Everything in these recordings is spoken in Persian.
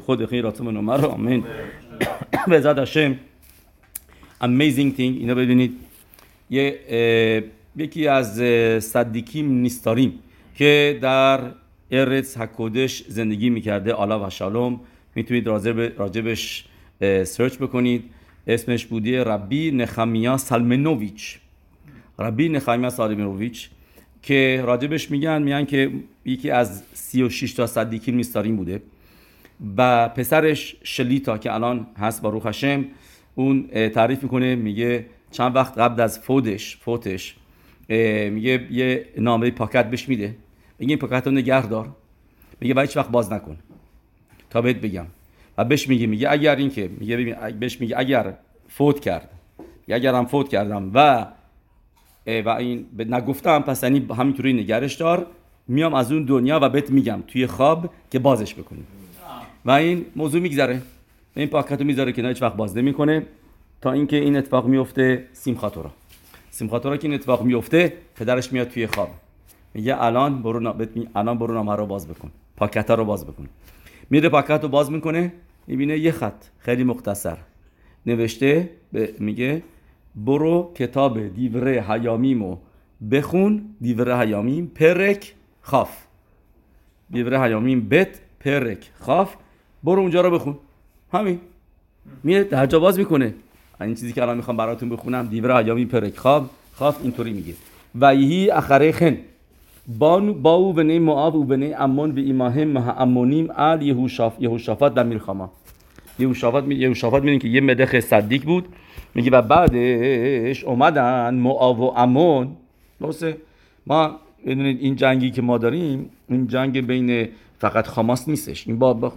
خود خیر راتم نمر آمین به زد هشم amazing thing اینو ببینید یه یکی از صدیکیم نیستاریم که در ارتس حکودش زندگی می‌کرده آلا و شالوم می‌تونید راجب- راجبش سرچ بکنید اسمش بوده ربی نخمیا سلمنوویچ ربی نخمیا سالمنوویچ که راجبش میگن میگن که یکی از 36 تا صدیکیم نیستاریم بوده و پسرش شلیتا که الان هست با هشم اون تعریف می‌کنه میگه چند وقت قبل از فودش فوتش میگه یه نامه پاکت بهش میده. میگه این پاکت رو نگه دار. میگه و هیچ وقت باز نکن. تا بهت بگم. و بهش میگه میگه اگر این که میگه ببین بهش میگه اگر فوت کرد. اگر هم فوت کردم و و این نگفتم پس یعنی همینطوری نگرش دار. میام از اون دنیا و بهت میگم توی خواب که بازش بکنی. و این موضوع میگذره. این پاکت رو می‌ذاره که هیچ وقت باز نمی‌کنه. تا اینکه این اتفاق میفته سیمخاتورا سیمخاتورا که این اتفاق میفته پدرش میاد توی خواب. میگه الان برو نا... بهت می- الان برو نامه رو باز بکن. پاکت رو باز بکن. میره پاکت رو باز می‌کنه می‌بینه یه خط خیلی مختصر. نوشته به- میگه برو کتاب دیوره حیامیمو بخون. دیوره حیامیم پرک خاف. دیوره حیامیم بت پرک خاف. برو اونجا رو بخون. همین. میره درجا باز می‌کنه. این چیزی که الان می‌خوام براتون بخونم دیوره حیامیم پرک. خاف خاف اینطوری میگه. و یهی اخره خن. بانو با او بنی معاب و بنی امون و ایماهم مها امونیم ال یهوشاف یهوشافات در میرخاما. یهوشافات می یهوشافات می‌دونی که یه مدخ صدیق بود. میگه و بعدش اومدن معاب و امون درسته؟ ما این جنگی که ما داریم این جنگ بین فقط خاماس نیستش. این با, با,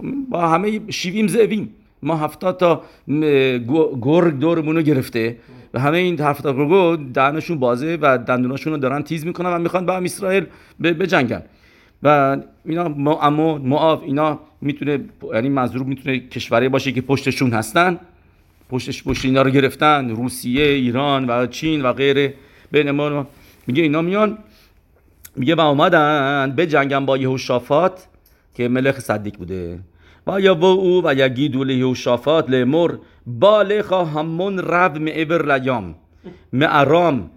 همه شیویم زویم ما هفتاد تا گرگ دورمون رو گرفته و همه این هفتاد گرگ دهنشون بازه و دندوناشون رو دارن تیز می‌کنن و می‌خوان با هم اسرائیل بجنگن. و اینا ما اما معاف اینا می‌تونه یعنی منظور می‌تونه کشوری باشه که پشتشون هستن. پشتش پشت اینا رو گرفتن. روسیه ایران و چین و غیره. بین ما میگه اینا میان میگه و اومدن به جنگن با یهوشافات. که ملک صدیق بوده. و یا و او و یگیدو لیهوشافات لمر بالخا همون رب معبر لیام معرام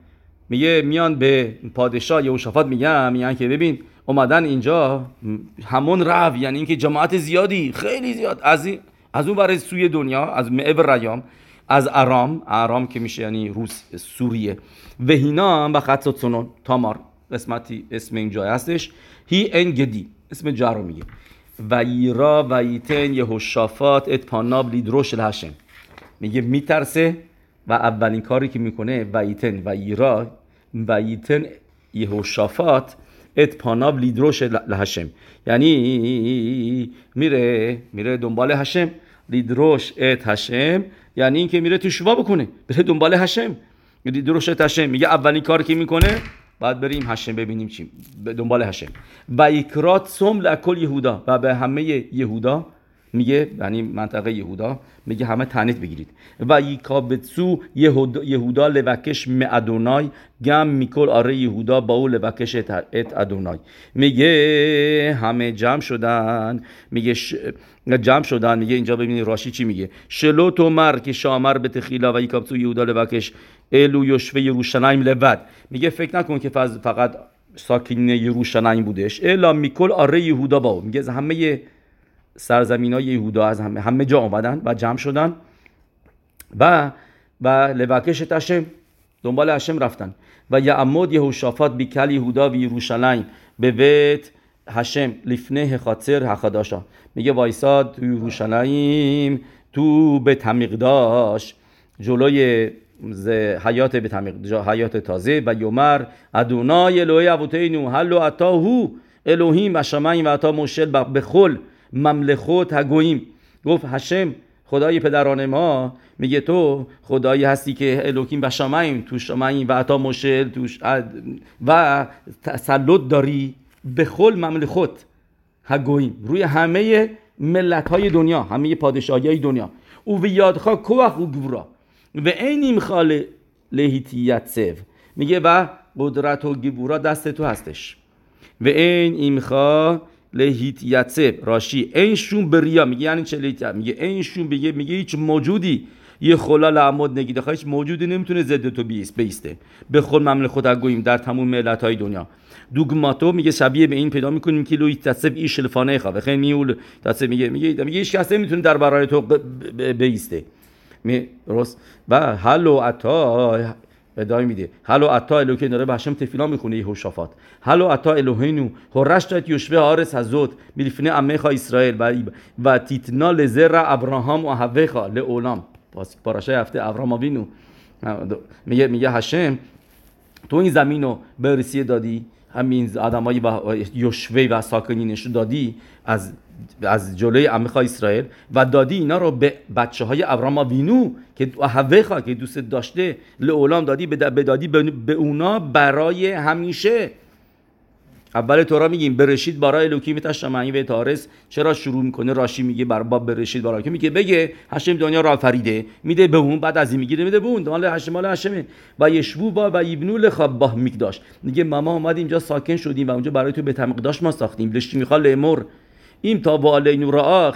میگه میان به پادشاه یهوشافات میگن میگن که ببین اومدن اینجا همون رو یعنی اینکه جماعت زیادی خیلی زیاد. از از اون برای سوی دنیا از معبر ریام از ارام. ارام که میشه یعنی روس سوریه. و هینا و خط تامار. قسمتی اسم این جای هستش. هی ان گدی. اسم جا رو میگه و ایرا و ایتن یهوشافات ات پاناب لیدروش الهشم میگه میترسه و اولین کاری که می‌کنه ויתן וירא ויתן יהושפט את פניו לדרוש להשם یعنی میره میره دنبال השם לדרוש את השם یعنی اینکه میره תשובה بکنه. بره دنبال השם לדרוש את השם میگه اولین کاری که می‌کنه بعد بریم השם ببینیم چی به دنبال هشم ויקרא צום לכל יהודה. و به همه یهودا میگه یعنی منطقه یهودا میگه همه תענית بگیرید. ויקבצו יהודה, יהודה לבקש מאדוני גם מכל ערי יהודה באו לבקש את אדוני. میگه همه جمع شدن میگه ش... جمع شدن میگه اینجا ببینید راشی چی میگه. שלא תאמר כשאמר בתחילה ויקבצו יהודה לבקש. אלו יושבי ירושלים לבד میگه فکر نکن که فقط ساکن یروشلایم بودش. الا میکل آره یهودا با او. میگه همه سرزمین های یهودا از همه, همه جا آمدن و جمع شدن و و لوکش هشم دنبال هشم رفتن. و یعمد یهوشافات بیکل یهودا و یروشلایم به بیت هشم لفنه خاطر حخداشا میگه وایساد تو یروشلایم تو به تمیقداش جلوی حیات به حیات تازه و یومر ادونای الوهی ابوتینو هلو اتاهو الوهیم و شمعیم و اتا مشل به خل مملخوت هگویم. گفت هشم خدای پدران ما. میگه تو خدایی هستی که الوکیم و شمعیم. تو شمعیم و اتا مشل توش و تسلط داری به خل مملخوت هگویم. روی همه ملت های دنیا همه پادشاهی های دنیا. او و یادخوا کوخ و گورا. و این خال لهیتیت سو میگه و قدرت و گبورا دست تو هستش. و این ایمخا لهیت یعصب راشی این شون بریا میگه یعنی چه لیت میگه این شون میگه هیچ موجودی. یه خلا لعمود نگیده هیچ موجودی نمی‌تونه ضد تو بیست بیسته. به خود مملکت خود گوییم در تمام ملت های دنیا. دوگماتو میگه شبیه به این پیدا می‌کنیم که لوی تصف ایش الفانه خواه. خیلی میول. تصف میگه میگه میگه هیچ کس نمی‌تونه در برای تو بیسته. درست؟ و هلو عطا ادای میده هلو عطا الوکین داره به هشم تفیلا می‌خونه یهوشافات هلو عطا الوهینو هرش دایت یوشوه آرس هزود میلیفنه امخا اسرائیل و و تیتنا لزر ابراهام و هوخا لعولام پاراشای هفته ابراهام آوینو. میگه میگه هشم تو این زمین رو به روسیه دادی؟ همین آدمایی و یوشوی و ساکنینش رو دادی از از جلوی عمخا اسرائیل و دادی اینا رو به بچه های ابراما وینو که هوخا که دوست داشته لعولام دادی به دادی به اونا برای همیشه اول تورا میگیم برشید برای الوکی میتشمعی و تارس. چرا شروع می‌کنه؟ راشی میگه بر باب برشید برای. که میگه بگه هشم دنیا را فریده. میده به اون بعد از این می‌گیره. میده به اون. مال هشم مال هشمه. و یشبو با و یبنو لخاب با میکداش میگه ماما اومد اینجا ساکن شدیم و اونجا برای تو به تمقداش ما ساختیم. لشتی می‌خواد لمر. این تا با علی را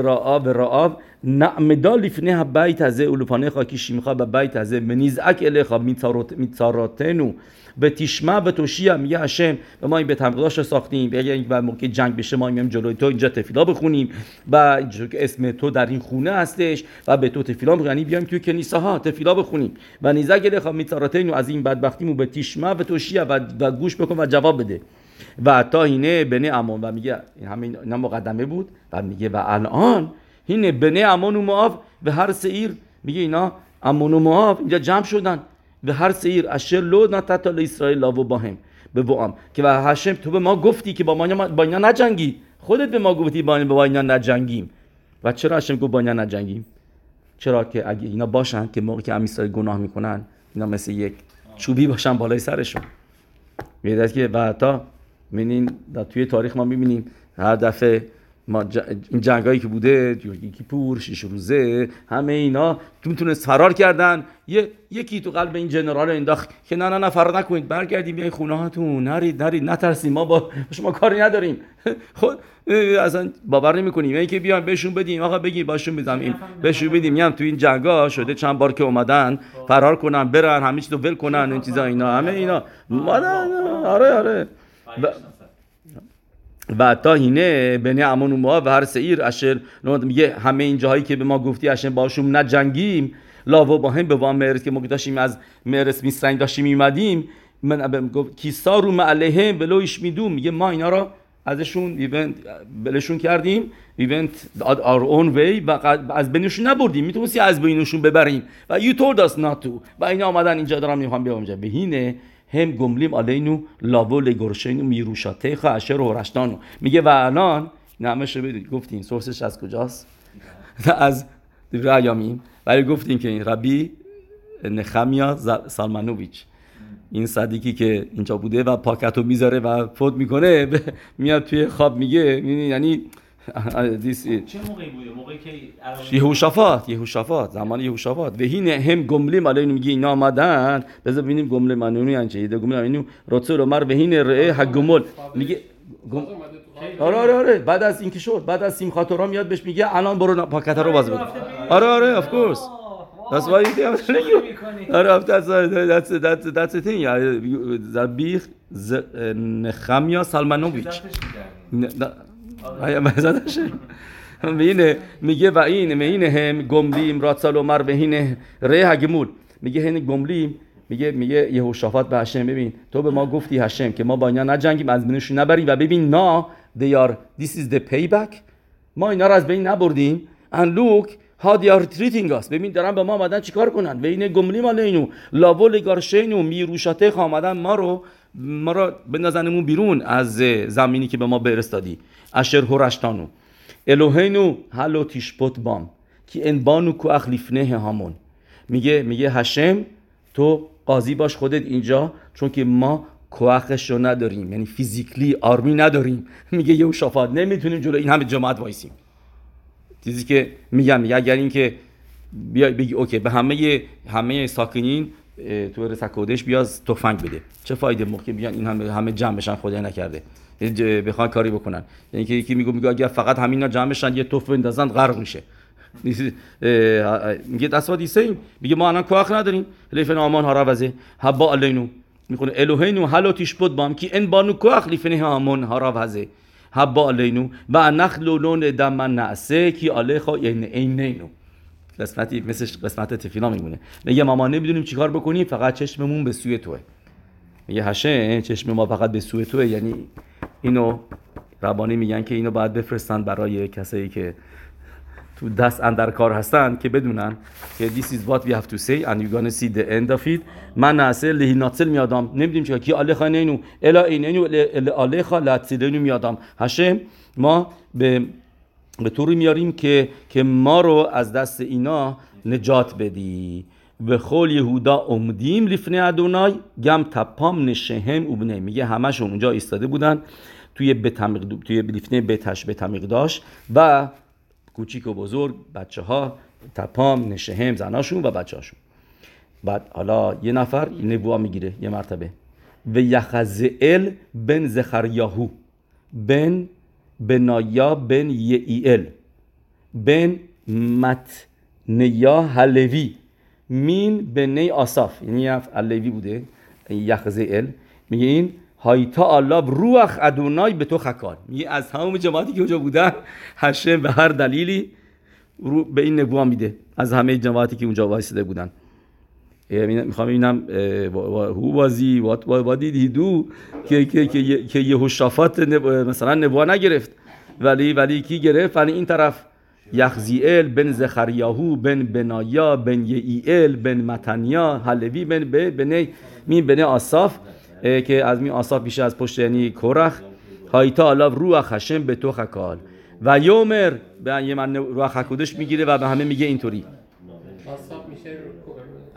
رعا و رعا نعمدا لفنه بیت از اولوفانه خاکی شیمخا به بیت از منیزعک الیخا میتاراتنو به تیشما و توشیا میگه هشم و ما این به تمقداش ساختیم اگر بعد موقع جنگ بشه ما میام جلوی تو اینجا تفیلا بخونیم و اسم تو در این خونه هستش و به تو تفیلا بخونیم یعنی بیایم توی کنیسه ها تفیلا بخونیم و نیزک الیخا میتاراتنو از این بدبختیمو به تیشما و توشیا و, و گوش بکن و جواب بده و تا اینه بنه امون و میگه همین اینا مقدمه بود. و میگه و الان اینه بنه امون و معاف و هر سیر میگه اینا امون و معاف اینجا جمع شدن. و هر سیر اشر لو نتتا اسرائیل لاو با هم. به وام. که و هشم تو به ما گفتی که با ما با اینا نجنگی. خودت به ما گفتی با با اینا نجنگیم. و چرا هشم گفت با اینا نجنگیم؟ چرا که اگه اینا باشن که موقعی که اسرائیل گناه می‌کنن اینا مثل یک چوبی باشن بالای سرشون. میگه که و تا می‌بینین در توی تاریخ ما می‌بینیم هر دفعه ما ج... این جنگایی که بوده یکی پور شیش روزه همه اینا می‌تونست فرار کردن. یه... یکی تو قلب این جنرال انداخت که نه نه نه فرار نکنید برگردیم بیاین خونه هاتون نرید نرید نترسیم ما با شما کاری نداریم. خود اصلا باور نمی‌کنیم. یعنی که بیان بهشون بدیم. آقا بگی باشون بدیم بهشون بدیم. میام تو این جنگا شده چند بار که اومدن فرار کنن برن همه چیزو ول کنن این چیزا اینا همه اینا. ما آره آره. و, تا هینه بین امون و ما و هر سیر اشر میگه همه این جاهایی که به ما گفتی اشر باشون نجنگیم. لاو با هم به وام مرس که ما داشتیم از مرس میسرنگ داشتیم میمدیم من گفت کیسا رو علیهم بلویش میدوم. میگه ما اینا رو ازشون ایونت بلشون کردیم. ایونت our own way و از بینشون نبردیم. می‌تونستی از بینشون ببریم و told us not to. و اینا آمدن اینجا دارم می‌خوام بیام اینجا. بهینه هم گملیم علینا لاو میروشاته اشر و رشتانو. میگه و الان نمش رو بدید. گفتیم سورسش از کجاست؟ از ایامیم ولی گفتیم که این ربی نخمیا سالمانوویچ این صدیکی که اینجا بوده و پاکتو می‌ذاره و فوت می‌کنه میاد توی خواب میگه. یعنی چه موقعی بوده؟ موقعی که یهوشافات یهوشافات زمان یهوشافات. و هین هم گملیم اینو میگه اینا آمدن. بذار ببینیم گملی منونی انچه ایده گملی اینو رتسه رو مر و هین رعه آره، حق گمل. میگه آره آره آره بعد از اینکه شد بعد از سیم خاطرها میاد بهش میگه الان برو پاکت رو آره، باز بده. آره آره اف کورس That's why you think آره after that's that's that's the thing. زبیخ نخمیا سلمانوویچ. آیا مزدشه اینه میگه و این اینه هم گملیم راتسال و اینه ره گمول میگه هین گملیم میگه میگه یهوشافات به هشم ببین. تو به ما گفتی هشم که ما با اینا نجنگیم از بینشون نبریم. و ببین نا they are this is the payback. ما اینا رو از بین نبردیم. And look how they are treating us. ببین دارن به ما آمدن چیکار کنن؟ و این گملیم علیנו لاو لگارشینو میروشاته آمدن ما رو. ما رو بندازنمون بیرون از زمینی که به ما برستادی. اشر هورشتانو الوهینو هلو تیشپوت بام. که انبانو کو اخلیفنه همون میگه میگه هشم تو قاضی باش خودت اینجا چون که ما کوخش رو نداریم. یعنی فیزیکلی آرمی نداریم. میگه یه شفاعت نمی‌تونیم جلو این همه جماعت وایسیم. چیزی که میگم میگه اگر اینکه بیای بگی اوکی به همه همه ساکنین تو رسکودش بیاز تفنگ بده. چه فایده موقع بیان این همه همه جمع بشن خدای نکرده. ج- بخوان کاری بکنن. یعنی که یکی میگه میگه اگر فقط همینا جمع بشن یه توف بندازن غرق میشه. میگه he's saying میگه ما الان کوخ نداریم. لیفن آمان ها روزه حبا علینو می‌خونه الوهینو حلو تشبود بام کی ان بانو کوخ لیفن آمان ها روزه حبا علینو و نخل لون دم نعسه کی آلیخا یعنی اینینو. قسمتی مثل قسمت تفیلا میمونه. میگه ما نمی‌دونیم چیکار بکنیم فقط چشممون به سوی توه. میگه هشه چشم ما فقط به سوی توه. یعنی اینو ربانی میگن که اینو باید بفرستن برای کسایی که تو دست اندر کار هستن که بدونن که this is what we have to say and you're gonna see the end of it. من نعسه لهی ناتسل میادم. نمی‌دونیم چیکار کی آلیخا نینو؟ الا اینینو الا آلیخا لاتسیلینو میادم. هشه ما به به طوری میاریم که که ما رو از دست اینا نجات بدی. به خول یهودا امدیم لیفنه ادونای گم تپام نشهم اوبنه میگه همشون اونجا ایستاده بودن توی بتمیق توی لیفنه بتش بتمیق داشت و کوچیک و بزرگ بچه ها تپام نشهم زناشون و بچه هاشون بعد حالا یه نفر نبوه می‌گیره یه مرتبه. و یخزئل بن زخریاهو بن بنایا بن یئیل بن متنیا هلوی مین بنی آصاف. یعنی یه الوی بوده. یخزئل میگه این هایتا الله روح ادونای به تو خکان میگه از همون جماعتی که اونجا بودن هشم به هر دلیلی رو به این نبوه میده. از همه جماعتی که اونجا وایساده بودن. می‌خوام ببینم هو بازی what did he do که که که که یهوشافات مثلا نبوه نگرفت. ولی ولی کی گرفت؟ ولی این طرف یخزیل بن زخریاهو بن بنایا بن یئیل بن متنیا حلوی بن بن مین بن آصاف که از می آصاف بیشه از پشت یعنی کورخ. هایتا الله روح خشم به تو خکال. و یومر به یه من روح خکودش می‌گیره و به همه میگه اینطوری. میشه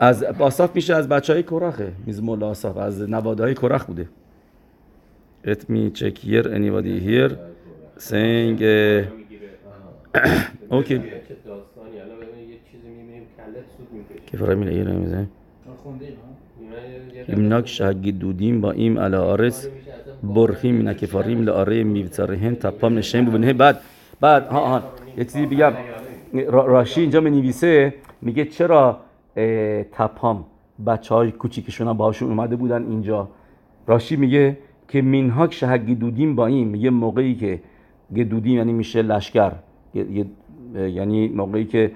از آصاف میشه از بچه های کرخه میزمول آصاف. از نواده های کرخ بوده. Let me check here. Anybody here? Saying اوکی می‌کشه که فرامین ایره میزه اینا ایمناک شهگی دودیم با ایم علا آرس. برخیم نکفاریم لاره میوترهن تپام نشیم ببینه. بعد بعد ها ها. یه چیزی بگم. را- راشی اینجا می نویسه میگه چرا تپام. بچه های کوچیکشون هم باهاشون اومده بودن اینجا. راشی میگه که مینهاک شهگی دودیم با این میگه موقعی که گدودیم یعنی میشه لشکر. یعنی موقعی که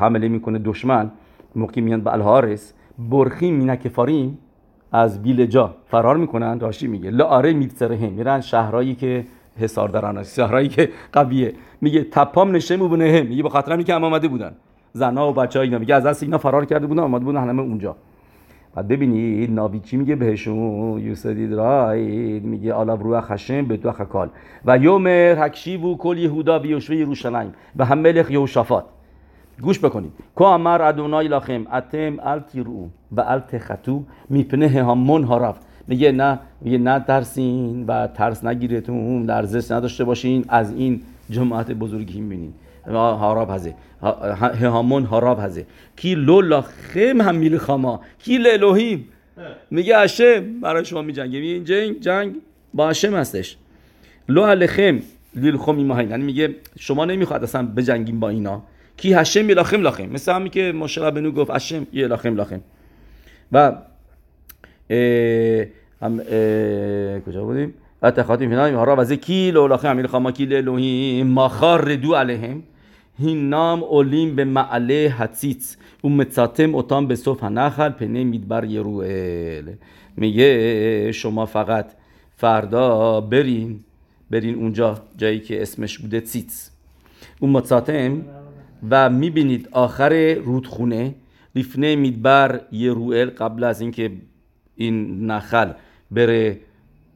حمله می‌کنه دشمن. موقعی میان به الهارس برخیم مینکفاریم از بیلجا فرار می‌کنن. راشی میگه لاره میبترهم میرن شهرهایی که حصار دارن شهرهایی که قویه. میگه تپام نشه میبونه میگه به خاطر که هم آمده بودن. زنا و بچه اینا میگه از دست اینا فرار کرده بودن آمده بودن همه اونجا. بعد ببینید ناوی چی میگه بهشون؟ یوسدید راید میگه آلا روح خشم به دو خکال و یومر حکشی و کل یهودا و یوشوه یروشلایم و هم ملخ یهوشافات. گوش بکنید. کو امر ادونای لاخم اتم ال تیرو و ال تخطو میپنه همون هارف میگه نه میگه نه ترسین و ترس نگیرتون لرزش نداشته باشین از این جماعت بزرگی می‌بینین. هاراب هزه همون هاراب هزه کی لو لاخم هم میل خاما. کی لالوهیم میگه هشم برای شما میجنگه میگه این جنگ جنگ با هشم هستش. لو الخم لیل خمی ماهین یعنی میگه شما نمی‌خواد اصلا بجنگیم با اینا. کی هشم یه لاخم مثل همی که مشه بنو گفت هشم یه لاخم و اه، هم اه، کجا بودیم؟ و تخاطیم فینا هارا وزه کی لو لاخم امیل خاما کی لالوهیم مخار ردو علیهم. هنام اولیم به הינם עולים במעלה הציץ ומצאתם אותם בסוף הנחל פני מדבר ירואל. میگه شما فقط فردا برین برین اونجا جایی که اسمش بوده ציץ ومצאתם و می‌بینید آخر رودخونه لفنه میدبر یروئل قبل از اینکه این نخل بره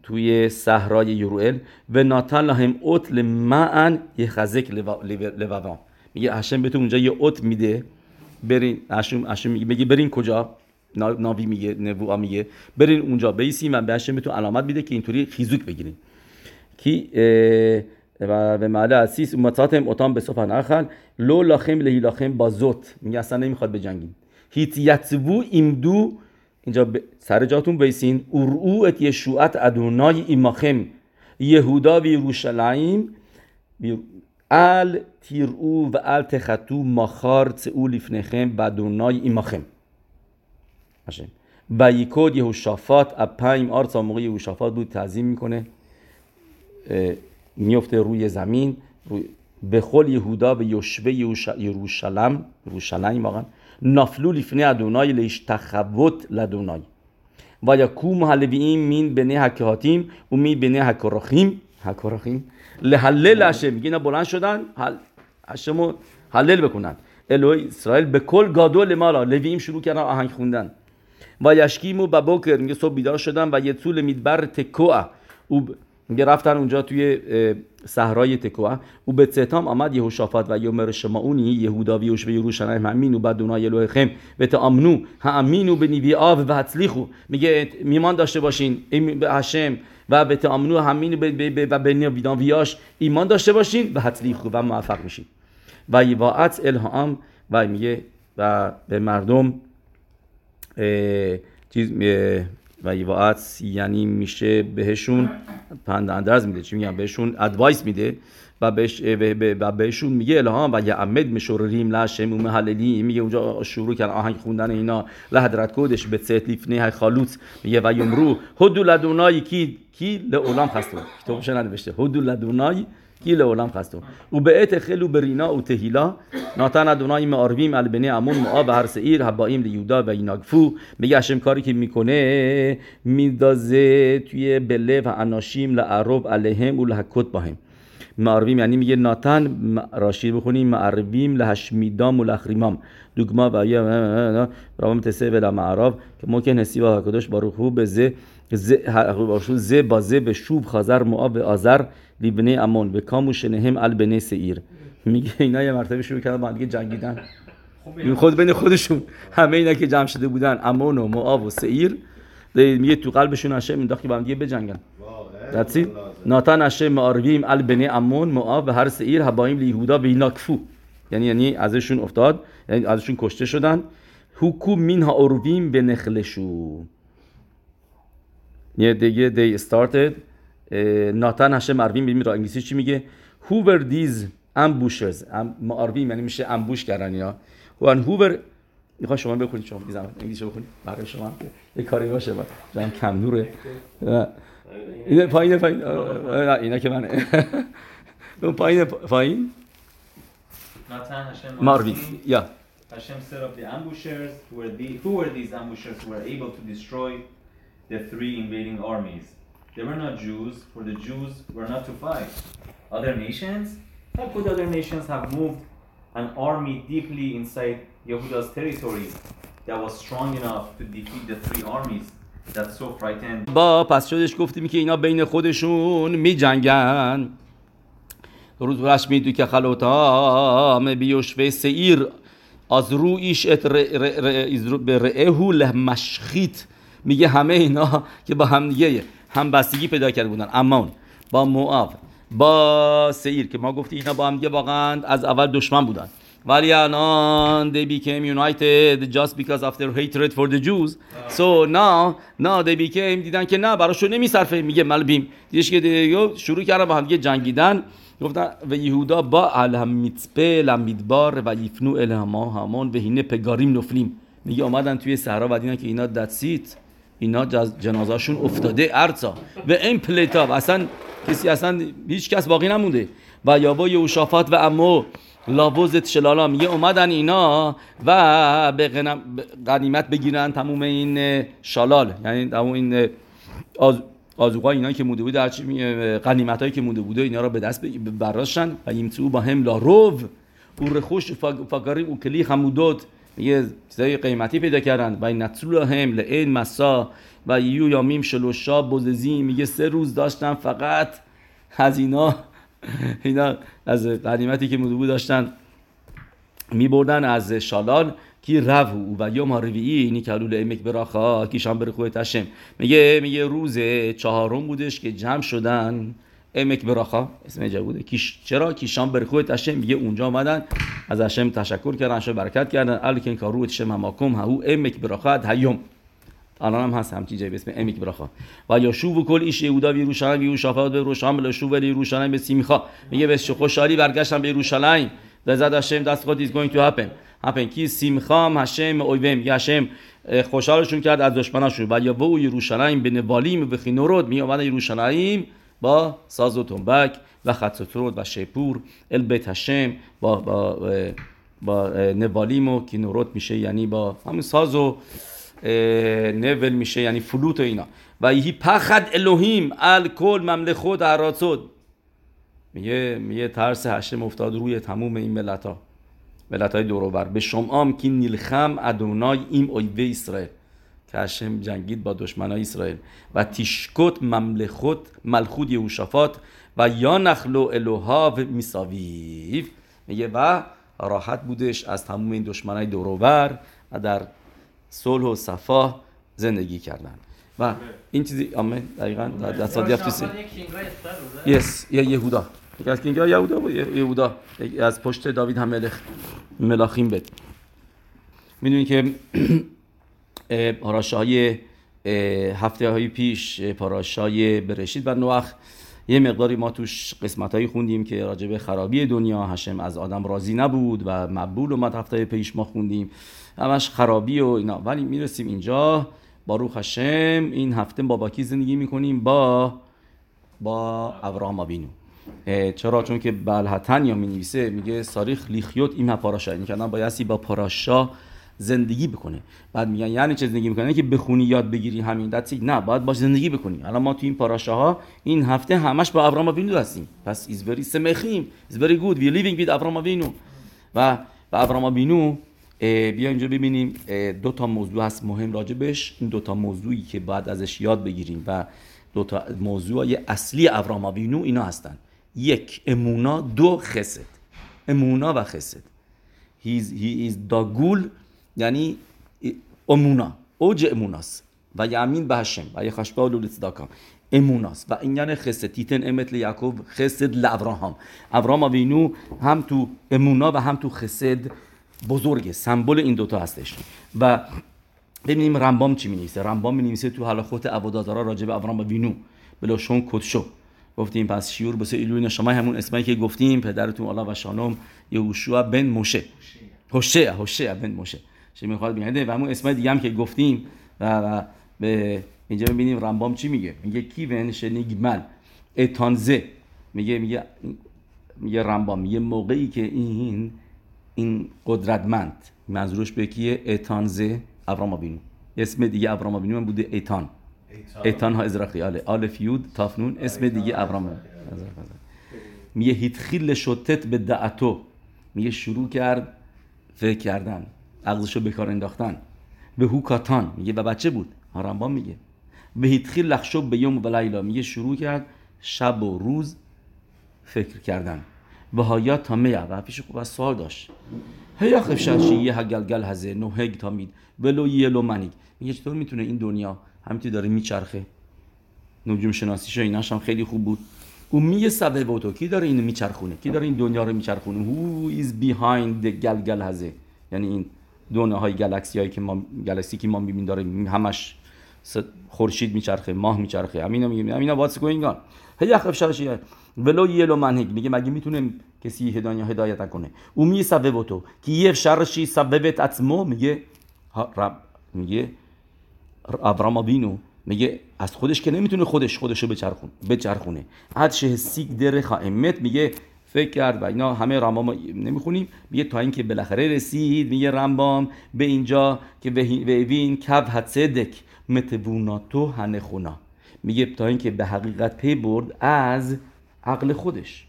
توی صحرای یروئل و ناتن لهم اوت لمعن یه خزک لووان میگه هشم بهتون اونجا یه اوت میده. برین هشم هشم میگه بگی برین کجا؟ نا- ناوی میگه نبوعا میگه. برین اونجا بیسیم و به هشم بهتون علامت میده که اینطوری خیزوک بگیرین. کی و به معله اسیس متاتم اتام به صفحه نخل. لو لاخم لهی لاخم با زوت. میگه اصلا نمی‌خواد بجنگیم. هیت یتبو ایمدو اینجا ب... سر جاتون بیسین. ارعو ات یشوعت ادونای ایماخم یهودا و یروشلایم و ال تخطو مخار تسعو لفنخم بدونای ایماخم باشه و یکود یهوشافات اپایم آرسا موقع یهوشافات بود تعظیم می‌کنه میفته روی زمین روی به خل یهودا به یشوه یروش- یروشلم یروشلایم واقعا نفلو لفنه ادونای لیش تخوت لدونای و یکوم هلوییم مین بنه حکهاتیم و می بنه حکراخیم حکراخیم لحلل هشم میگه اینا بلند شدن حل هشمو حلل بکنن. الوی اسرائیل به کل گادول مالا لوییم شروع کردن آهنگ خوندن. و یشکیمو ببوکر میگه صبح بیدار شدن و یه طول میدبر تکوه. او میگه رفتن اونجا توی صحرای تکوه. او به ستام آمد یهوشافات و یومر شماونی یهودا و یوشب یروشلایم همین و بعد دونای الوهیخم و تامنو همینو به نیوی و هتلیخو میگه میمان داشته باشین. به هشم و به تامنو همین و به نویاش ایمان داشته باشین و هتلیخو و موفق میشین ויוועץ אל העם و میگه و به مردم چیز و یواعت یعنی میشه بهشون پند اندرز میده. چی میگم؟ بهشون advice میده و بهش و بهشون میگه אל העם ויעמד משוררים להשם ומהללים میگه اونجا شروع کردن آهنگ خوندن اینا. להדרת קודש בצאת לפני החלוץ. میگه ויאמרו הודו לאדוני כי כי לעולם חסדו کتابش ننوشته. هدو لدونای کی לעולם חסדו. ובעת החלו ברינה ותהילה, נתן אדוני מערבים על בני עמון מואב והר שעיר הבאים ליהודה וינגפו. میگه هشم کاری که میکنه میندازه توی بلب اناشیم لعرب علیهم و لحکت باهم معربیم یعنی میگه ناتن م- راشید بخونیم معربیم لهشمیدام و لخریمام دوگما و یا رابم تسه و معرب که ممکن هستی و کدوش باروخو به زه زه باشو زه با زه به شوب خازر مواب آذر لیبنه امون به کامو شنهم ال سعیر. میگه اینا یه مرتبه شروع کردن با دیگه جنگیدن. این خود بین خودشون. همه اینا که جمع شده بودن امون و مواب و سعیر. میگه تو قلبشون هشه انداخت که با هم دیگه بجنگن. It. ناتن هشم معربیم ال بنی امون موآب و هر سعیر هبایم لیهودا به ناکفو. یعنی یعنی ازشون افتاد. یعنی ازشون کشته شدن. حکو مین ها ارویم به نخلشو. یه دیگه started. اه، ناتن هشم معربیم ببین را انگلیسی چی میگه؟ Who were these ambushers ام- معربیم یعنی میشه امبوش کردن اینا و who were می‌خوام شما بخونید شما بیزم انگلیسی بخونید. برای شما یه کاری باشه با جمع کم نوره این پایین پایین. نه، اینا که منه. اون پایین پایین. Natan Hashem ماروی Malachim, یا. Hashem set up the ambushers. Who were, the, who were these ambushers who were able to destroy the three invading armies? They were not Jews, for the Jews were not to fight. Other nations? How could other nations have moved an army deeply inside Yehuda's territory that was strong enough to defeat the three armies that so frightened با پس شدش گفتیم که اینا بین خودشون می جنگن روز برش می که خلوتام بیوشوه سعیر از رو ایش ات به رعهو لمشخیت میگه همه اینا که با هم دیگه همبستگی پیدا کرده بودن. امون با موآب با سعیر که ما گفتیم اینا با هم دیگه واقعا از اول دشمن بودن. ولی الان they became united just because of their hatred for the Jews. So now now they became دیدن که نه براشون نمیصرفه. میگه ملبیم. دیدش که شروع کردن با هم دیگه جنگیدن. گفتن و یهودا با الهم میتپه لمیدبار و یفنو الهما همان و هینه پگاریم نفلیم. میگه آمدن توی صحرا و دیدن که اینا دتسیت اینا جنازاشون افتاده ارزا. و این پلیتا. و اصلا کسی اصلا هیچ کس باقی نمونده. و یابا یوشافات و امو لاوزت شلالا میگه اومدن اینا و به غنیمت بگیرن تموم این اه، شالال یعنی تموم این آز آزوقای اینا که مونده بود هرچی غنیمت هایی که مونده بوده اینا را به دست برداشتن. و یمتو با هم لا رو و رخوش فقاری و کلی خمودات یه چیزای قیمتی پیدا کردن. و نتسول هم لعین مسا و یو یامیم شلوشا بوززی میگه سه روز داشتن فقط. از اینا اینا از غنیمتی که مونده بود داشتن می از شالال کی رو و یوم رویی اینی که علول امک براخا کیشان بر تشم. میگه میگه روز چهارم بودش که جمع شدن. امک براخا اسم جا بوده کیش چرا کیشان بر خوی تشم میگه اونجا آمدن از هشم تشکر کردن هشم برکت کردن الکن کارو تشم هماکم هو امک براخا هیوم الان هم هست همچین جایی به اسم امیک براخا و یا شو و کل ایش یهودا یروشلایم و یهوشافات به یروشلایم به شو و یروشلایم به میگه به خوشحالی برگشتم به یروشلایم بعزت هشم دست خود is going to happen. Happen کی سیمخام هشم اویوم میگه هشم خوشحالشون کرد از دشمناشون و یا و یروشلایم به نوالیم به خینورود می با ساز و تنبک و خطوترود و شیپور البیت هشم با با با نوالیم و کینورود میشه یعنی با همین ساز و نول میشه یعنی فلوت و اینا. و یهی پخد الوهیم الکل مملخود عراصد میگه میگه ترس هشم افتاد روی تموم این ملت ها ملت های دوروبر به شمعام که نیلخم ادونای ایم اویوه اسرائیل. که هشم جنگید با دشمنای اسرائیل. و تیشکوت مملخوت ملخود یهوشافات و یا نخلو الوها و میساویف میگه و راحت بودش از تموم این دشمنای دوروبر و در صلح و صفا زندگی کردن. و این چیزی آمین. دقیقا در تصادیف تو سی یک کینگای استر بوده یس. یه یهودا. یکی از کینگا یهودا بود. یه- یهودا. از پشت داوید هم ملخ ملاخیم بد می‌دونی که پاراشای هفته های پیش پاراشای برشید و نوح یه مقداری ما توش قسمت هایی خوندیم که راجع به خرابی دنیا. هشم از آدم راضی نبود و مبول اومد هفته پیش ما خوندیم. همش خرابی و اینا. ولی می‌رسیم اینجا. باروخ هشم این هفته با باکی زندگی می‌کنیم با با ابراهام آبینو. چرا؟ چون که בעל התניא می نویسه میگه צריך לחיות עם פרשה این که با פרשה زندگی بکنه. بعد میگن یعنی چه زندگی می‌کنه؟ که بخونی یاد بگیری همین that's it نه باید باش زندگی بکنی الان ما تو این פרשה ها این هفته همش با ابراهام آبینو هستیم. پس ایز وری سمخیم. ایز وری گود وی لیوینگ وید ابراهام آبینو و و ابراهام اه، بیا اینجا ببینیم دو تا موضوع هست مهم راجبش. این دو تا موضوعی که باید ازش یاد بگیریم و دو تا موضوع اصلی ابراهام آبینو اینا هستن. یک امونا دو خسد امونا و خسد he is داگول یعنی امونا اوج اموناست. و یمین به هشم و یخشبه و لولتداکام اموناست. و این یعنی خسد تیتن امت لیعقوب خسد لابراهام ابراهام. آوینو هم تو امونا و هم تو خسد بزرگه. سمبل این دوتا هستش. و ببینیم رمبام چی می رمبام می تو حلاخوت عباداتارا راجع به ابراهام وینو. بلوشون کدشو گفتیم پس شیور بسه ایلوین شما همون اسمایی که گفتیم پدرتون الله و شانم یهوشوا بن موشه. هوشه هوشه بن موشه. می‌خواد بگه و همون اسمای دیگه هم که گفتیم و, به اینجا ببینیم رمبام چی میگه؟ میگه کیون شنیگمل اتانزه. میگه میگه میگه رمبام. میگه موقعی که این این قدرتمند. منظورش به کیه؟ اتانزه ابراهام آبینو اسم دیگه ابراهام آبینو هم بوده ایتان. ایتان ها ازرقی آله. آلف یود تافنون اسم دیگه ابراهام میگه هیتخیل شتت به دعتو. میگه شروع کرد فکر کردن. عقلشو به کار انداختن. به هوکاتان میگه و بچه بود. هارمبان میگه. به هیتخیل لخشو به یوم و لیلا میگه شروع کرد شب و روز فکر کردن. و هایا تا میا و پیش خوب از سوال داشت. هیا خفشن یه هگلگل هزه نو هگ تامید ولو یه لو منیگ میگه چطور می‌تونه این دنیا همینطور داره میچرخه؟ نجوم شناسیش ایناش هم خیلی خوب بود. او میگه سبب اوتو کی داره اینو میچرخونه؟ کی داره این دنیا رو میچرخونه؟ Who is behind the گلگل هزه؟ یعنی این دنیاهای های گلکسی هایی که ما گلکسی که ما می‌بینیم داره همش خورشید میچرخه ماه میچرخه. همینا میگه همینا what's going on هی خفشن ولو یه لو منهگ میگه مگه می‌تونه کسی هدایت هدایت کنه او می سبب تو. که یه شرشی سببت اتمو. میگه رب میگه ابراهام بینو. میگه از خودش که نمی‌تونه خودش خودشو بچرخون بچرخونه. عد شه سیگ در خائمت. میگه فکر کرد و اینا همه رمبام نمی‌خونیم. میگه تا اینکه بالاخره رسید میگه رمبام به اینجا که به وین کب حدسدک متبوناتو هنخونا میگه تا اینکه به حقیقت پی برد از عقل خودش.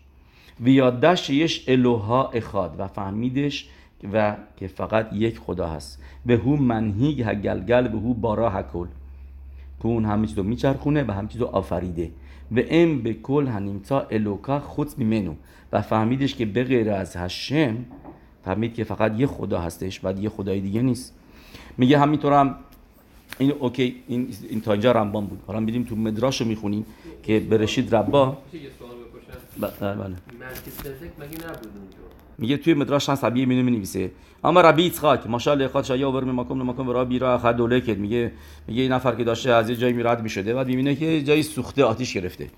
و یادش یش الوها اخاد و فهمیدش و که فقط یک خدا هست. به هو منهیگ هگلگل به هو بارا هکل. که اون همه چیز رو میچرخونه و همه چیز رو آفریده. و ام به کل هنیمتا الوکا خود میمنو و فهمیدش که به غیر از هشم فهمید که فقط یه خدا هستش و یه خدای دیگه نیست میگه همینطور هم این اوکی این این تا اینجا رمبان بود حالا میریم تو مدراش رو می‌خونیم که برشید ربا میشه یه سوال بپرسم ب- بله ملکیزدک مگه نبود اونجا میگه توی مدراش هست حبیه مینو می‌نویسه اما ربی ایتخاک ماشاءالله خاطر شایا ور مکم مکم را بیرا اخر دوله کرد. میگه میگه این نفر که داشته از یه جایی میراد می‌شده بعد می‌بینه که جایی سوخته آتیش گرفته.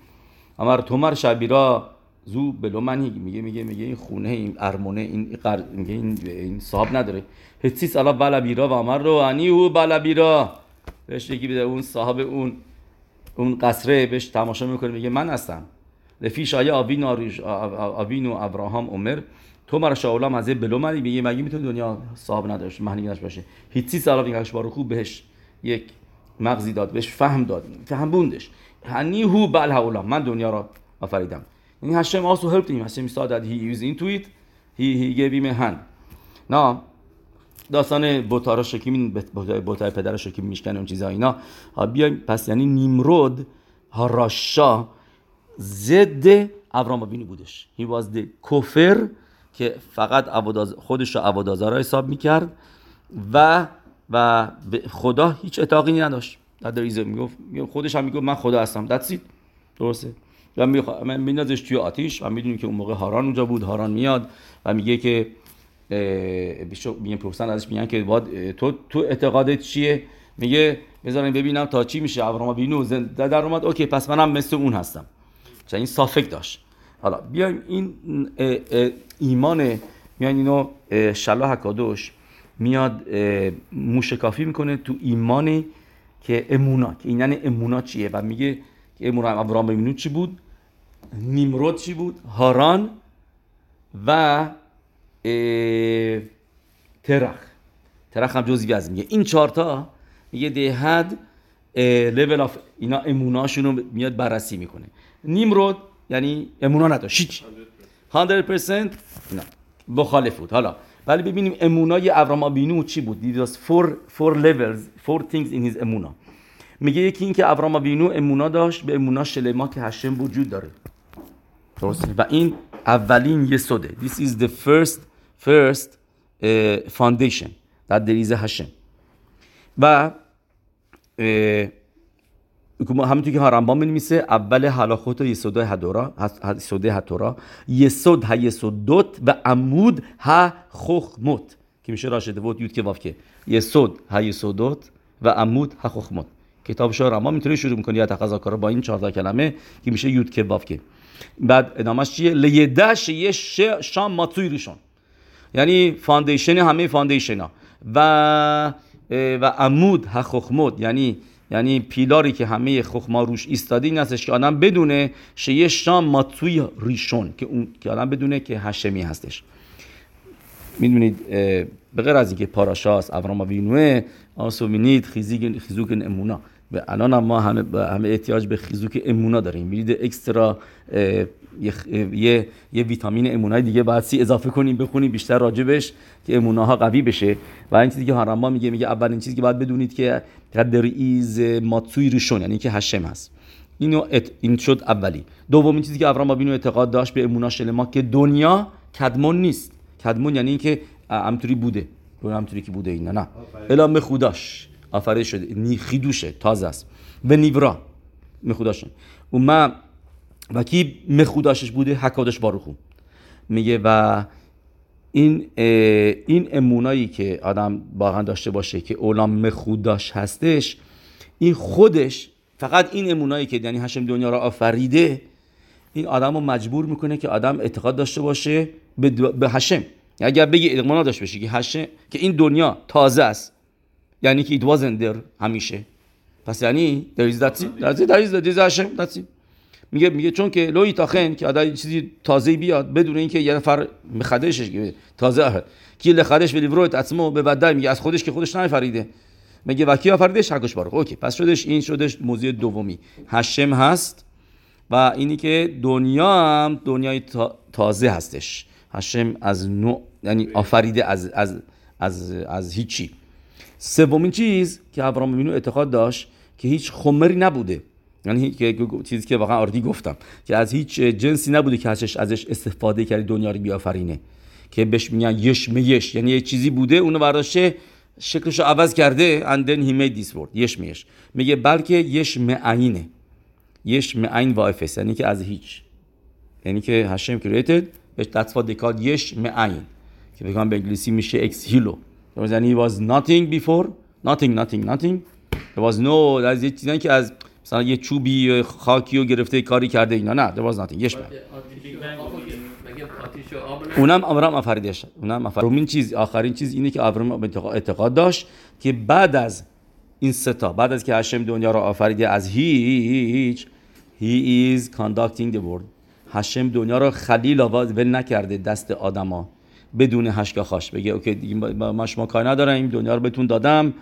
اما تومر شبیرا زو بلومنی میگه میگه میگه این خونه این ارمونه این قر... میگه این این صاحب نداره. هتسیس الا بالا بیرا و امر رو انی او بالا بیرا بهش یکی بده اون صاحب اون اون قصره بهش تماشا می‌کنه. میگه من هستم. لفی شایه آبین آریش آبین و ابراهام عمر. تو مرا شاولام از بلومنی میگه مگه می‌تونه دنیا صاحب نداشته معنی نداشته باشه. هیچی سالا این بارو خوب بهش یک مغزی داد بهش فهم داد فهم بوندش. هنی هو بل هاولا من دنیا را آفریدم. یعنی هشم also helped him هشم he is into it he, he gave him a hand. نه داستان بوتارا شکیم بوتای پدر شکیم میشکنه اون چیزا اینا. بیایم پس یعنی نیمرود ها راشا ضد ابراهام بینی بودش. He was the کفر که فقط خودش رو عبادازارا حساب می‌کرد و و خدا هیچ اتاقی نداشت. در دریزه می‌گفت خودش هم می‌گفت من خدا هستم. It. درسته. و. من میندازش توی آتیش و می‌دونیم که اون موقع هاران اونجا بود هاران میاد و میگه که میگن پرسن ازش میگن که باد تو تو اعتقادت چیه؟ میگه بذارین ببینم تا چی میشه. ابراهام بینو در اومد اوکی پس منم مثل اون هستم. چون این صافک داشت. حالا بیایم این ایمان میان اینو اه، شلاح کادوش میاد موشکافی می‌کنه تو ایمانی که امونا که این یعنی امونا چیه؟ و میگه که امونا ابراهام بینو چی بود؟ نیمرود چی بود؟ هاران و ترخ. ترخ هم جزوی از میگه. این چهارتا میگه دهد لول آف اینا اموناشون رو میاد بررسی می‌کنه. نیمرود یعنی امونا نداشت هیچ. 100% نه. مخالف بود. حالا ولی ببینیم امونای ابراهام آبینو چی بود. Was four, four levels four things in his امونا. میگه یکی این که ابراهام آبینو امونا داشت به امونا شلما که هشم وجود داره. درسته. و این اولین یسوده This is the first first uh, foundation. That there is a هشم و اه، همونطور که رمبان می‌نویسه اول حلاخوت و یسودای هدورا یسوده هتورا یسود ها یسودوت و عمود ها خخموت که میشه راشده بود یود که واف که یسود ها یسودوت و عمود ها خخموت کتاب شاه رمبان می‌تونی شروع می‌کنی. یا تقاضا با این 14 کلمه که میشه یود که واف که بعد ادامهش چیه؟ لیدش یه شام ماتوی ریشون. یعنی فاندیشن همه فاندیشن ها. و و عمود ها خخمود یعنی یعنی پیلاری که همه خخما روش ایستاده این هستش که آدم بدونه شیه شام ماتوی ریشون که اون که آدم بدونه که هشمی هستش. می‌دونید به غیر از اینکه پاراشاس ابراما وینوه آسو مینید خیزیگ خیزوک امونا. و الان ما همه همه احتیاج به خیزوک امونا داریم. می‌دید اکسترا یه, یه یه ویتامین امونای دیگه باید سی اضافه کنیم بخونیم بیشتر راجبش که اموناها قوی بشه. و این چیزی که هارما میگه میگه اولین چیزی که باید بدونید که قدر ایز ماتسوی ریشون یعنی که هشم هست. اینو ات- این شد اولی. دومین چیزی که ابراهام آبینو اعتقاد داشت به امونا شلما که دنیا کدمون نیست. کدمون یعنی اینکه همطوری بوده. دنیا همطوری که بوده اینا نه. الا مخوداش آفریده شده نی خیدوشه. تازه است. و نیورا. مخوداشه و ما و کی مخوداشش بوده؟ حکادش باروخو. میگه و این این امونایی که آدم واقعا داشته باشه که اولام مخوداش هستش این خودش فقط این امونایی که یعنی هشم دنیا را آفریده این آدم رو مجبور می‌کنه که آدم اعتقاد داشته باشه به, به هشم اگر بگی اعتقاد داشته باشه که هشم که این دنیا تازه است. یعنی که there همیشه. پس یعنی there is that there is there. میگه میگه چون که لوی تاخن که آدم چیزی تازه بیاد بدون اینکه یه نفر مخدشش تازه کی لخدش ولی بروت اسمو به بدل میگه از خودش که خودش نفریده میگه و کی آفریدش حقش اوکی پس شدش این شدش موضوع دومی. هشم هست و اینی که دنیا هم دنیای تا- تازه هستش. هشم از نوع یعنی آفریده از از از از هیچی. سومین چیز که ابراهام بینو اعتقاد داشت که هیچ خمری نبوده. یعنی که چیزی که واقعا آردی گفتم که از هیچ جنسی نبوده که ازش ازش استفاده کرده دنیا رو بیافرینه. که بهش میگن یش میش یعنی یه چیزی بوده اونو برداشته شکلش رو عوض کرده and then he made this word یش میش میگه بلکه یش معینه یش معین افس یعنی که از هیچ. یعنی که هشم created that's what they call یش معین که بگم به انگلیسی میشه اکس هیلو یعنی he was nothing before nothing nothing nothing. There was no از یه چیزایی که از مثلا یه چوبی خاکی رو گرفته کاری کرده اینا نه was nothing یش؟ اونم ابرام آفریدش اونم آفر دومین چیز آخرین چیز اینه که ابرام اعتقاد داشت که بعد از این ستا بعد از که هشم دنیا رو آفریده از هیچ he is conducting the world. هشم دنیا رو خلیل آواز ول نکرده دست آدما بدون هشکاخاش بگه اوکی ما ما شما کاری ندارم این دنیا رو بهتون دادم.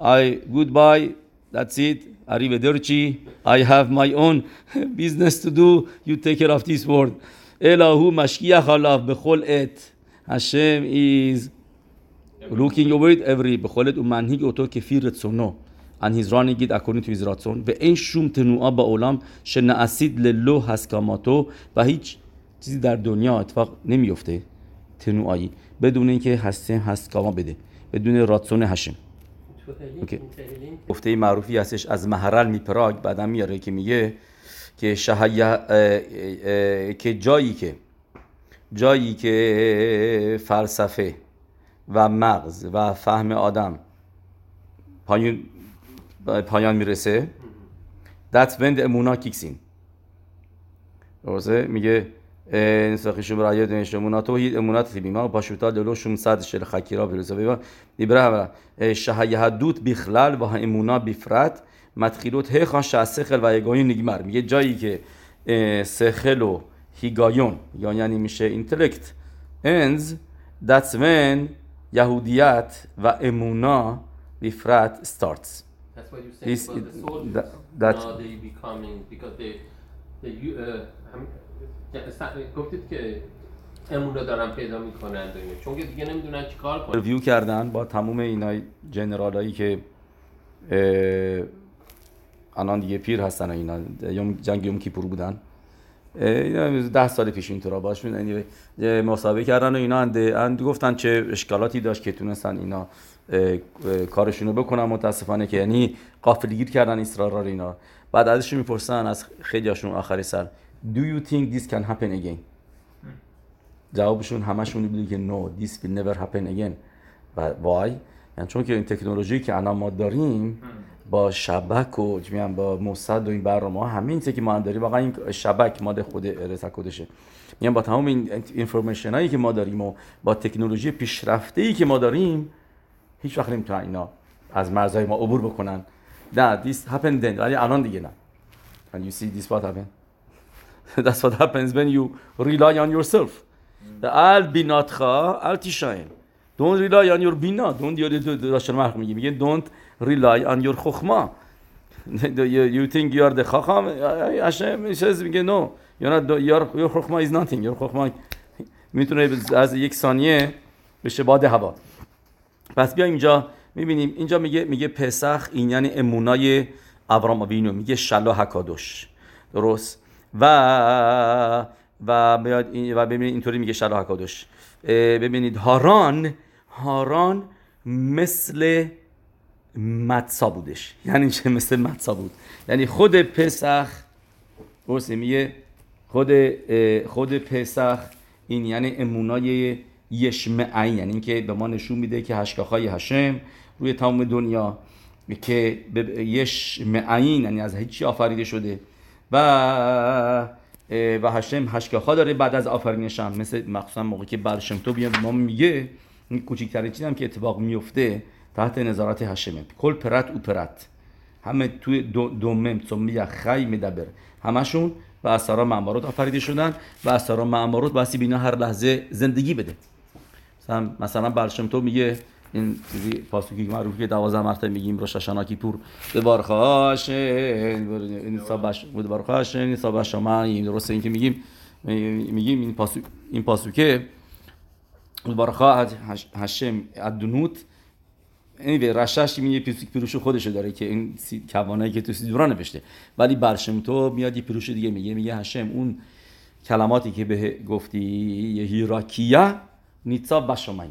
I goodbye that's it. Arrivederci. I have my own business to do. You take care of this world. الهو مشکیه خلاف به خلعت هشم is looking over it every به خلعت و منهیگ اوتو کفی رتسونو and he's running it according to his و این شوم تنوعا با اولام شنعسید للو هسکاماتو و هیچ چیزی در دنیا اتفاق نمیفته تنوعایی بدون اینکه هسته هسکاما بده بدون راتسون هشم اوکی. الین گفته معروفی هستش از مهرل می پراگ بعدم میاره که میگه که اه، که جایی که جایی که فلسفه و مغز و فهم آدم پایان پایان می‌رسه when the امونا in. درسته؟ میگه نسخشون برای دنش اموناتو هی امونات تیبیما با شوتا دلو شوم صد شل خکیرا بلوزه بیوا دیبره شهیهدوت بخلال و امونا بفرت مدخیلوت هی خان سخل و یگاین نگمر میگه جایی که سخل و هیگایون یا یعنی میشه اینتלקت ends that's when یهودیت و امونا بفرت starts. That's what you say This- about the soldiers. that- that- Now they becoming because they they uh, گفتید که امونه دارن پیدا می‌کنن. چون که دیگه نمی‌دونن چیکار کنن. ریویو کردن با تموم اینا جنرال هایی که الان دیگه پیر هستن اینا. جنگ یوم کیپور بودن. اینا ده سال پیش اینطورا یعنی یه مسابقه کردن و اینا. اند, گفتن چه اشکالاتی داشت که تونستن اینا کارشونو بکنن. متاسفانه که یعنی قافلگیر کردن اسرائیل رو اینا. بعد ازشون می‌پرسن از خیلیاشون آخری سر. Do you think this can happen again? جوابشون همشون بوده که no this will never happen again. و why? یعنی چون که این تکنولوژی که الان ما داریم با شبک و میگم با موساد و این برنامه ها همه این چیزی که ما داریم واقعا این شبک مال خود رسا کدشه میگم با تمام این اینفورمیشن هایی که ما داریم و با تکنولوژی پیشرفته ای که ما داریم هیچ وقت نمی‌تونن اینا از مرزهای ما عبور بکنن. نه this happened then ولی الان دیگه نه. And you see this what happened? That's what happens when you rely on yourself al binatcha al tishain don't rely on your bina don't داشتن محق میگه don't rely on your خخما you, think you are the خخام Hashem says میگه no you're not your, your خخما is nothing your خخما می‌تونه از یک ثانیه بشه باد هوا پس بیا اینجا می‌بینیم اینجا میگه میگه پسخ این یعنی امونای ابرام میگه شلا حکادوش درست و و بیاد این- و ببینید اینطوری میگه شلا حکادوش اه، ببینید هاران هاران مثل متسا بودش. یعنی چه مثل متسا بود؟ یعنی خود پسخ میگه خود خود پسخ این یعنی امونای یشمعین یعنی اینکه به ما نشون میده که هشکاخای هشم روی تمام دنیا که یشمعین یعنی از هیچی آفریده شده. و و هشم هشکاخا داره بعد از آفرینش هم. مثل مخصوصا موقعی که برشم تو بیاد به ما میگه این کوچکترین چیزی هم که اتفاق میفته تحت نظارت هشمه. کل پرت او پرت. همه توی دو- دومم سمیه خی میدبر همشون و اثرا معمارات آفریده شدن و اثرا معمارات باسی بینا هر لحظه زندگی بده. مثلا مثلا برشم تو میگه این چیزی پاسوکی معروفی که دوازده مرتبه میگیم روش هاشانا کیپور به بارخاش این سابش بود بارخاش این سابش شما این درسته این که میگیم میگیم این پاسو این پاسوکه. بارخا هشم ادنوت anyway رشش میگه پیروش پیروش خودشو داره که این. کوانایی که تو سیدورا نوشته. ولی برشم تو میاد یه پیروش دیگه میگه میگه هشم اون کلماتی که به گفتی یه هیراکیا نیتسا بشمای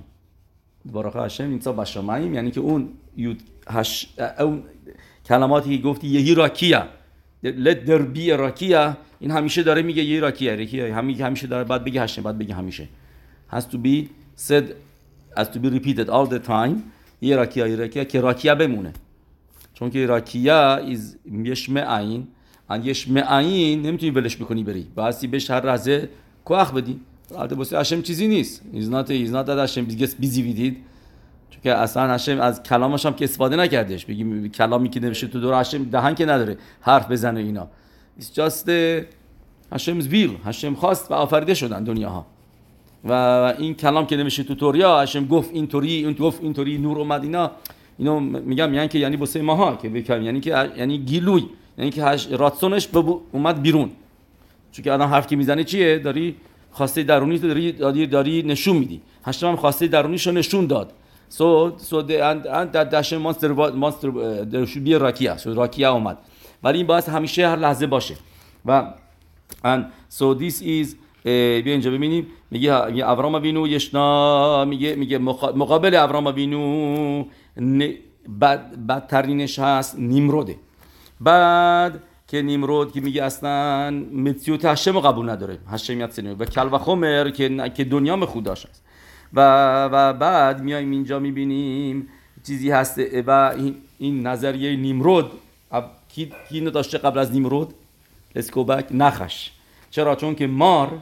بارخ هشم نیتسا بشمای یعنی که اون هش... اون کلماتی که گفتی یه هیراکیا let there be a راکیه. این همیشه داره میگه یه راکیه راکیه همیشه داره بعد بگه هشم بعد بگه همیشه. Has to be said has to be repeated all the time. یه راکیه یه راکیه که راکیه بمونه. چون که راکیه is یش معین ان یش معین نمی‌تونی ولش بکنی بری. بعضی بهش هر لحظه کوخ بدی. البته واسه هشم چیزی نیست. Is not is not that هشم gets چون که اصلا هشم از کلامش هم که استفاده نکردش. بگیم کلامی که نوشته تو دور هشم دهن که نداره. حرف بزنه اینا. It's just هشم's will. هشم خواست و آفریده شدن دنیاها. و این کلام که نمیشه تو توریا هشم گفت اینطوری اون گفت اینطوری نور اومد اینا. اینو میگم یعنی که یعنی واسه ماها که بکنم یعنی که یعنی گیلوی. یعنی که هش راتسونش اومد بیرون. چون که الان حرف که می‌زنه چیه؟ داری خواسته درونی داری داری, داری نشون میدی. هشتم هم خواسته درونیشو نشون داد. dash monster monster uh, there should be a rakia so rakia اومد. ولی این باید همیشه هر لحظه باشه. و so this is اه، بیا اینجا ببینیم. میگه میگه وینو یشنا میگه میگه مقا- مقابل ابرام وینو بدترینش هست نیمروده. بعد که نیمرود که میگه اصلا متیوت هشم قبول نداره. هشمیت سنیو و کل و خمر که که دنیا مخوداش هست و و بعد میایم اینجا می‌بینیم چیزی هست. و این, این نظریه نیمرود کی کی اینو داشته قبل از نیمرود؟ اسکوبک نخش. چرا؟ چون که مار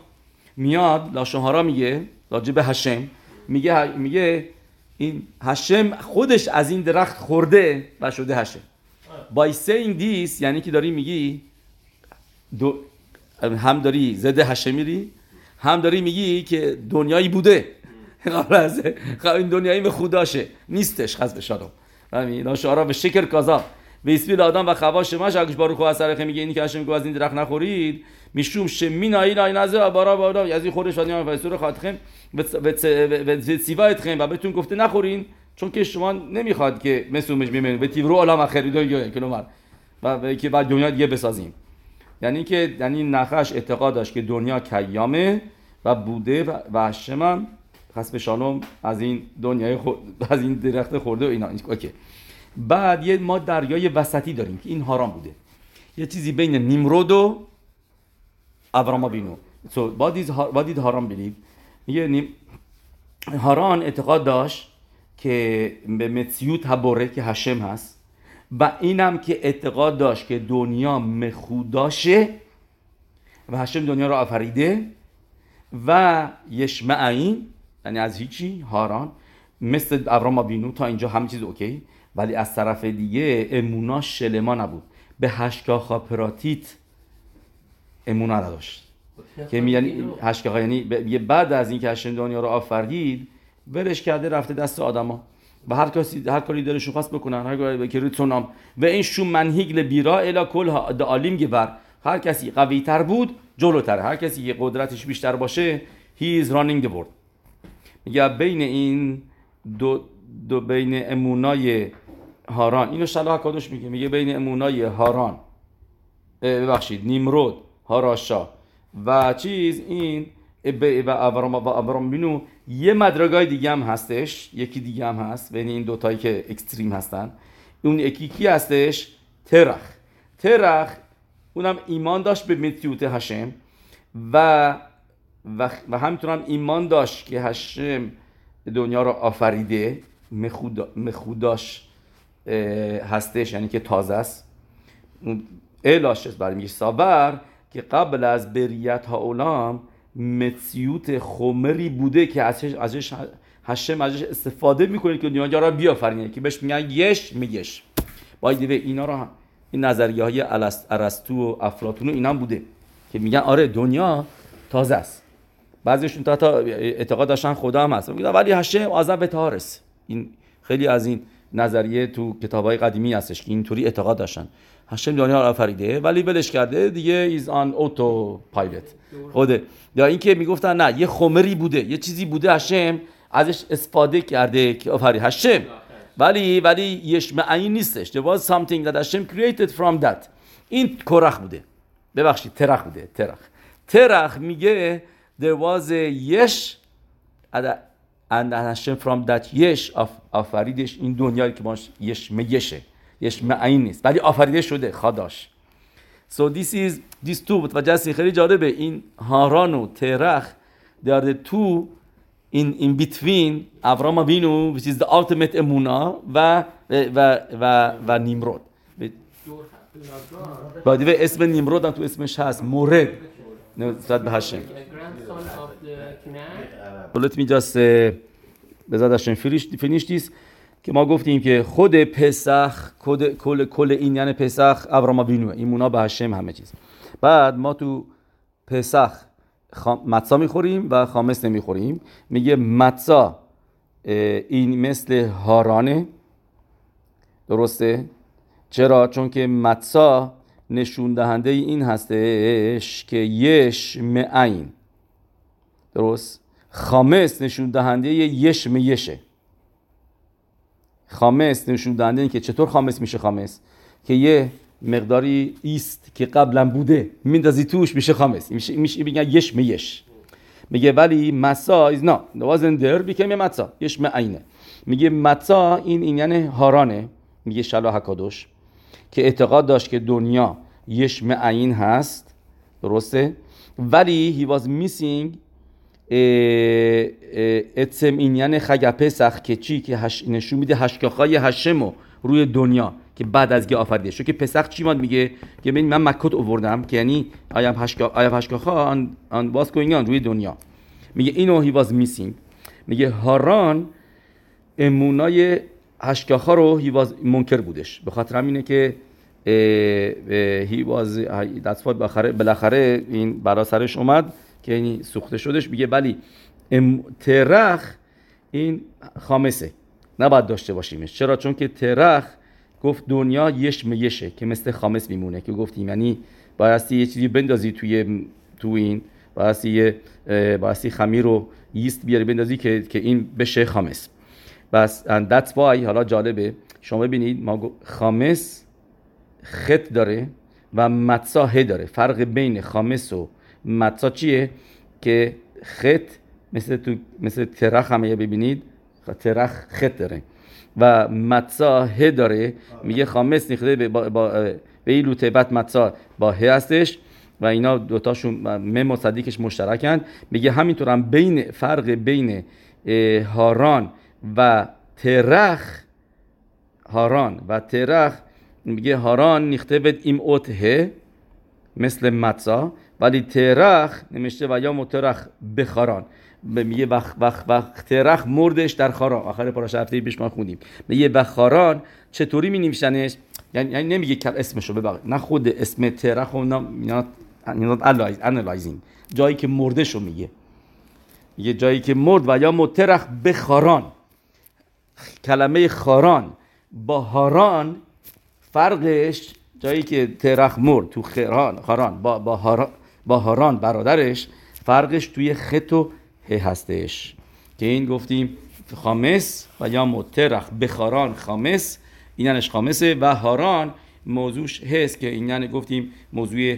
میاد لاشوهارا میگه راجع به هشم میگه میگه این هشم خودش از این درخت خورده و شده هشم. By saying this یعنی که داری میگی دو هم داری ضد هشم میری هم داری میگی که دنیایی بوده. قبل از خب این دنیایی به خوداشه. نیستش خز به شادم همین ناشارا به شکر کازا. به اسمیل آدم و خواش ماش اگش بارو خو اثر میگه اینی که گفت از این درخت نخورید. می‌شوم شمین آین آین از بارا بارا. از این خورش و فیسور خاطخم و سیوایتخم و بهتون گفته نخورین. چون که شما نمی‌خواد که مسومش بمیرین به تیورو عالم دو کلومر و که بعد دنیا دیگه بسازیم. یعنی که یعنی نخش اعتقاد داشت که دنیا کیامه و بوده و هشم هم حسب شانم از این دنیای خود از این درخت خورده و اینا. اوکی. بعد یه ما دریای وسطی داریم که این هاران بوده. یه چیزی بین نیمرود و ابراما بینو so what is Ha- what did believe? میگه نیم هاران اعتقاد داشت که به متسیوت هبوره که هشم هست. و اینم که اعتقاد داشت که دنیا مخوداشه و هشم دنیا رو آفریده و یشمعین یعنی از هیچی هاران مثل ابراما بینو تا اینجا همه چیز اوکی. ولی از طرف دیگه امونا شلما نبود. به هشکاخا پراتیت امونا نداشت. که می- یعنی هشکاخا یعنی بعد از اینکه هشم دنیا رو آفرید ولش کرده رفته دست آدما. و هر کسی هر کاری دلشون خواست بکنن هر کاری که ریتونام و این شو منهیگ لبیرا الا کل ها- د عالیم گبر هر کسی قوی تر بود جلوتره هر کسی که قدرتش بیشتر باشه he is running the world. میگه بین این دو, دو بین امونای هاران. اینو شلاح کادوش میگه؟ میگه بین امونای هاران. ببخشید. نیمرود هاراشا. و چیز این و ابرام و ابرام بینو یه مدرگای دیگه هم هستش یکی دیگه هم هست بین این دوتایی که اکستریم هستن. اون یکی کی هستش؟ ترخ. ترخ اونم ایمان داشت به متیوت هشم و و, و همینطور هم ایمان داشت که هشم دنیا رو آفریده مخودا- مخوداش هستش یعنی که تازه است. اون الاش برای میگه ساور که قبل از بریت ها اولام متسیوت خمری بوده که ازش ازش هشم ازش استفاده می‌کنه که دنیا را بیافرینه. که بهش میگن یش میگش. باید اینا رو این نظریه های ارسطو و افلاطون و اینا هم بوده که میگن آره دنیا تازه است. بعضیشون تا تا اعتقاد داشتن خدا هم هست. ولی هشم آزم به تارس این خیلی از این نظریه تو کتاب های قدیمی هستش که اینطوری اعتقاد داشتن. هشم دنیا رو آفریده ولی ولش کرده دیگه ایز آن اوتو پایلت خوده یا اینکه می‌گفتن نه یه خمری بوده یه چیزی بوده هشم ازش استفاده کرده که آفرید هشم ولی ولی یشمعین نیستش. There was something that Hashem created from that. این کرخ بوده. ببخشید ترخ بوده ترخ. ترخ میگه there was a یش and Hashem from that یش آف- آفریدش این دنیایی که باش یش میشه یش معین نیست ولی آفریده شده خداش So this is these two متوجه خیلی جالبه این هاران و ترخ they are the two in, in between ابرام وینو which is the ultimate امونا و و و, و نیمرود بایدوه اسم نیمرود هم تو اسمش هست مورد نسبت به of the بذات هشم finish, finish this که ما گفتیم که خود پسخ کل کل, کل این یعنی پسخ ابرام وینو ایمونا به هشم همه چیز بعد ما تو پسخ. متسا می‌خوریم و خامس نمی‌خوریم میگه متسا این مثل هارانه درسته؟ چرا؟ چون که متسا نشون دهنده این هستش که یش معین. درست؟ خامس نشون دهنده یش میشه خامس نشون دهنده که چطور خامس میشه خامس؟ که یه مقداری ایست که قبلا بوده میندازی توش میشه خامس. میشه میشه میگن یش میگه ولی مسا there wasn't there became a مسا یش معینه میگه مسا این این یعنی هارانه. میگه شلا حکادوش که اعتقاد داشت که دنیا یش معین هست. درسته؟ ولی he was missing اتسم این یعنی خگ پسخ که چی؟ که هش نشون میده هشکاخای هشمو روی دنیا که بعد از گه آفریده شو که پسخ چی ماد میگه؟ که ببین من مکت اووردم که یعنی آیم هشکا آیم هشکاخا آن آن گوینگ روی دنیا. میگه اینو هی واز میسینگ میگه هاران امونای هشکاخا رو هی واز منکر بودش. به خاطر همینه که هی واز دستفاد بالاخره این برا سرش اومد. که یعنی سوخته شدش میگه ولی ترخ این خامسه. نباید داشته باشیمش. چرا؟ چون که ترخ گفت دنیا یش میشه که مثل خامس میمونه که گفتیم. یعنی بایستی یه چیزی بندازی توی تو این بایستی یه بایستی خمیر رو یست بیاری بندازی که که این بشه خامس. بس that's why حالا جالبه شما ببینید ما خامس خط داره و متسا ه داره. فرق بین خامس و متسا چیه که خط مثل تو مثل ترخ هم ببینید ترخ خط داره و متسا ه داره میگه خامس نخده به با, با به این لوتبت متسا با ه هستش و اینا دوتاشون مم و صدیقش مشترکن میگه همینطور هم بین فرق بین هاران و ترخ هاران و ترخ میگه هاران نیختبت ایم اوت ه مثل متسا ولی ترخ نمیشه و یا مترخ بخاران به میگه وقت وقت وقت ترخ مردش در خاران آخر پاراش هفته پیش ما خوندیم میگه و خاران چطوری می نویسنش یعنی, نمیگه که اسمشو ببر نه خود اسم ترخ و اینا analyzing. جایی که مردشو میگه میگه جایی که مرد و یا مترخ بخاران کلمه خاران با هاران فرقش جایی که ترخ مرد تو خران خاران با با, هارا- با هاران برادرش فرقش توی خط و ه هستش. که این گفتیم خامس و یا مترخ بخاران خامس اینش خامسه و هاران موضوعش هست که این یعنی گفتیم موضوع